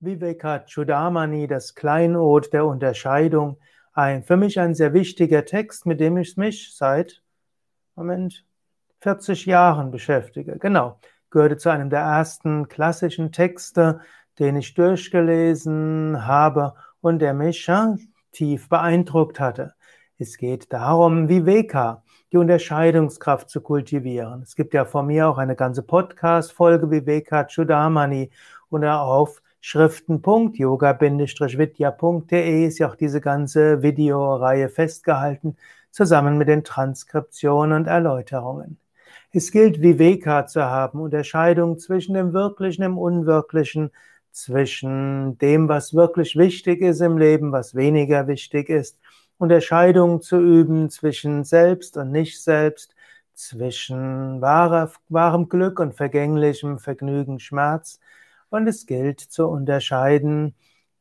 Vivekachudamani, das Kleinod der Unterscheidung, ein, für mich ein sehr wichtiger Text, mit dem ich mich seit, Moment, 40 Jahren beschäftige. Genau, gehörte zu einem der ersten klassischen Texte, den ich durchgelesen habe und der mich ja, tief beeindruckt hatte. Es geht darum, Viveka, die Unterscheidungskraft zu kultivieren. Es gibt ja von mir auch eine ganze Podcast-Folge Viveka Chudamani oder auf schriften.yoga-vidya.de ist ja auch diese ganze Videoreihe festgehalten, zusammen mit den Transkriptionen und Erläuterungen. Es gilt, Viveka zu haben, Unterscheidung zwischen dem Wirklichen dem Unwirklichen, zwischen dem, was wirklich wichtig ist im Leben, was weniger wichtig ist, Unterscheidung zu üben zwischen Selbst und Nicht-Selbst, zwischen wahrer, wahrem Glück und vergänglichem Vergnügen, Schmerz, und es gilt zu unterscheiden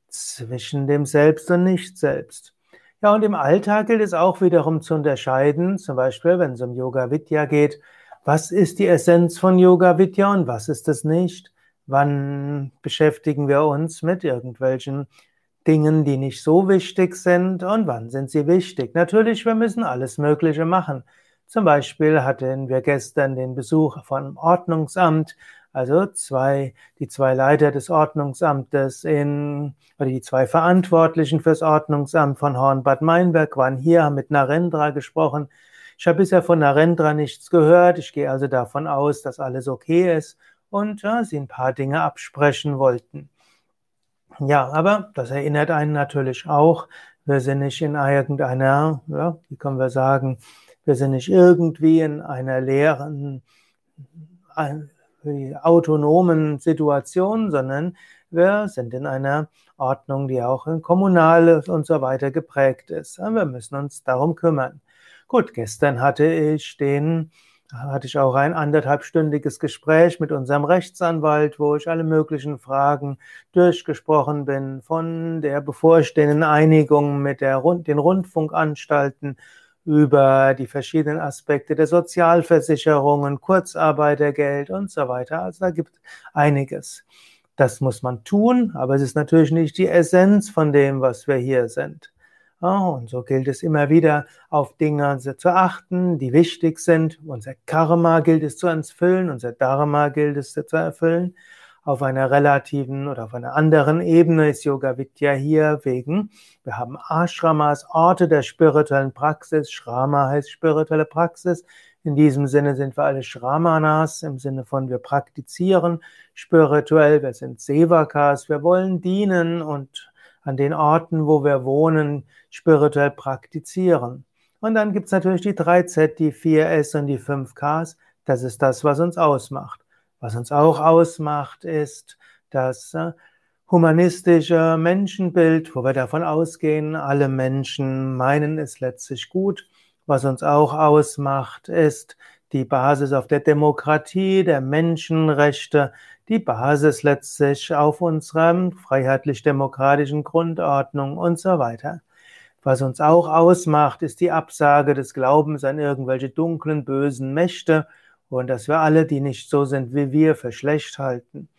zwischen dem Selbst und Nicht-Selbst. Ja, und im Alltag gilt es auch wiederum zu unterscheiden, zum Beispiel, wenn es um Yoga Vidya geht, was ist die Essenz von Yoga Vidya und was ist es nicht? Wann beschäftigen wir uns mit irgendwelchen Dingen, die nicht so wichtig sind und wann sind sie wichtig? Natürlich, wir müssen alles Mögliche machen. Zum Beispiel hatten wir gestern den Besuch vom Ordnungsamt also zwei, die zwei Leiter des Ordnungsamtes in, oder die zwei Verantwortlichen fürs Ordnungsamt von Hornbad Meinberg waren hier, haben mit Narendra gesprochen. Ich habe bisher von Narendra nichts gehört. Ich gehe also davon aus, dass alles okay ist und ja, sie ein paar Dinge absprechen wollten. Ja, aber das erinnert einen natürlich auch, wir sind nicht in irgendeiner, ja, wie können wir sagen, wir sind nicht irgendwie in einer leeren, autonomen Situationen, sondern wir sind in einer Ordnung, die auch in kommunale und so weiter geprägt ist. Wir müssen uns darum kümmern. Gut, gestern hatte ich den, hatte ich auch ein anderthalbstündiges Gespräch mit unserem Rechtsanwalt, wo ich alle möglichen Fragen durchgesprochen bin, von der bevorstehenden Einigung mit der, den Rundfunkanstalten über die verschiedenen Aspekte der Sozialversicherungen, Kurzarbeitergeld und so weiter. Also da gibt einiges. Das muss man tun, aber es ist natürlich nicht die Essenz von dem, was wir hier sind. und so gilt es immer wieder, auf Dinge zu achten, die wichtig sind. Unser Karma gilt es zu erfüllen, unser Dharma gilt es zu erfüllen auf einer relativen oder auf einer anderen Ebene ist Yoga Vidya hier wegen, wir haben Ashramas, Orte der spirituellen Praxis. Shrama heißt spirituelle Praxis. In diesem Sinne sind wir alle Shramanas, im Sinne von wir praktizieren spirituell, wir sind Sevakas, wir wollen dienen und an den Orten, wo wir wohnen, spirituell praktizieren. Und dann gibt es natürlich die 3Z, die 4S und die 5Ks. Das ist das, was uns ausmacht. Was uns auch ausmacht, ist das äh, humanistische Menschenbild, wo wir davon ausgehen, alle Menschen meinen es letztlich gut. Was uns auch ausmacht, ist die Basis auf der Demokratie, der Menschenrechte, die Basis letztlich auf unserer freiheitlich-demokratischen Grundordnung und so weiter. Was uns auch ausmacht, ist die Absage des Glaubens an irgendwelche dunklen, bösen Mächte und dass wir alle, die nicht so sind wie wir, für schlecht halten.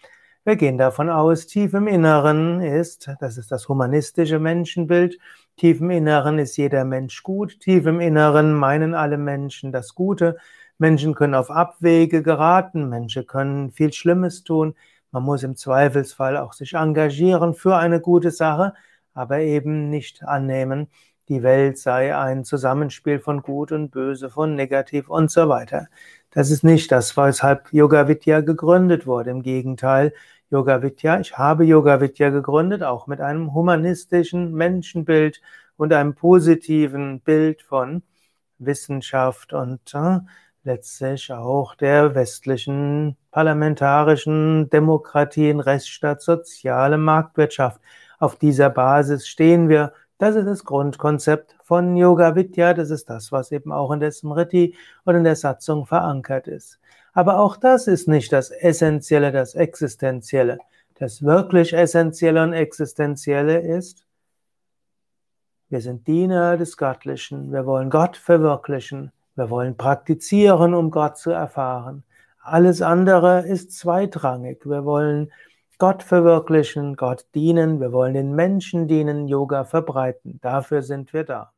Wir gehen davon aus, tief im Inneren ist, das ist das humanistische Menschenbild, tief im Inneren ist jeder Mensch gut, tief im Inneren meinen alle Menschen das Gute. Menschen können auf Abwege geraten, Menschen können viel Schlimmes tun. Man muss im Zweifelsfall auch sich engagieren für eine gute Sache, aber eben nicht annehmen, die Welt sei ein Zusammenspiel von Gut und Böse, von Negativ und so weiter. Das ist nicht das, weshalb Yoga Vidya gegründet wurde. Im Gegenteil, Yoga Vidya, ich habe Yoga Vidya gegründet, auch mit einem humanistischen Menschenbild und einem positiven Bild von Wissenschaft und äh, letztlich auch der westlichen parlamentarischen Demokratien, Rechtsstaat, soziale Marktwirtschaft. Auf dieser Basis stehen wir das ist das Grundkonzept von Yoga Vidya. Das ist das, was eben auch in der Smriti und in der Satzung verankert ist. Aber auch das ist nicht das Essentielle, das Existenzielle. Das wirklich Essentielle und Existenzielle ist, wir sind Diener des Göttlichen. Wir wollen Gott verwirklichen. Wir wollen praktizieren, um Gott zu erfahren. Alles andere ist zweitrangig. Wir wollen Gott verwirklichen, Gott dienen, wir wollen den Menschen dienen, Yoga verbreiten. Dafür sind wir da.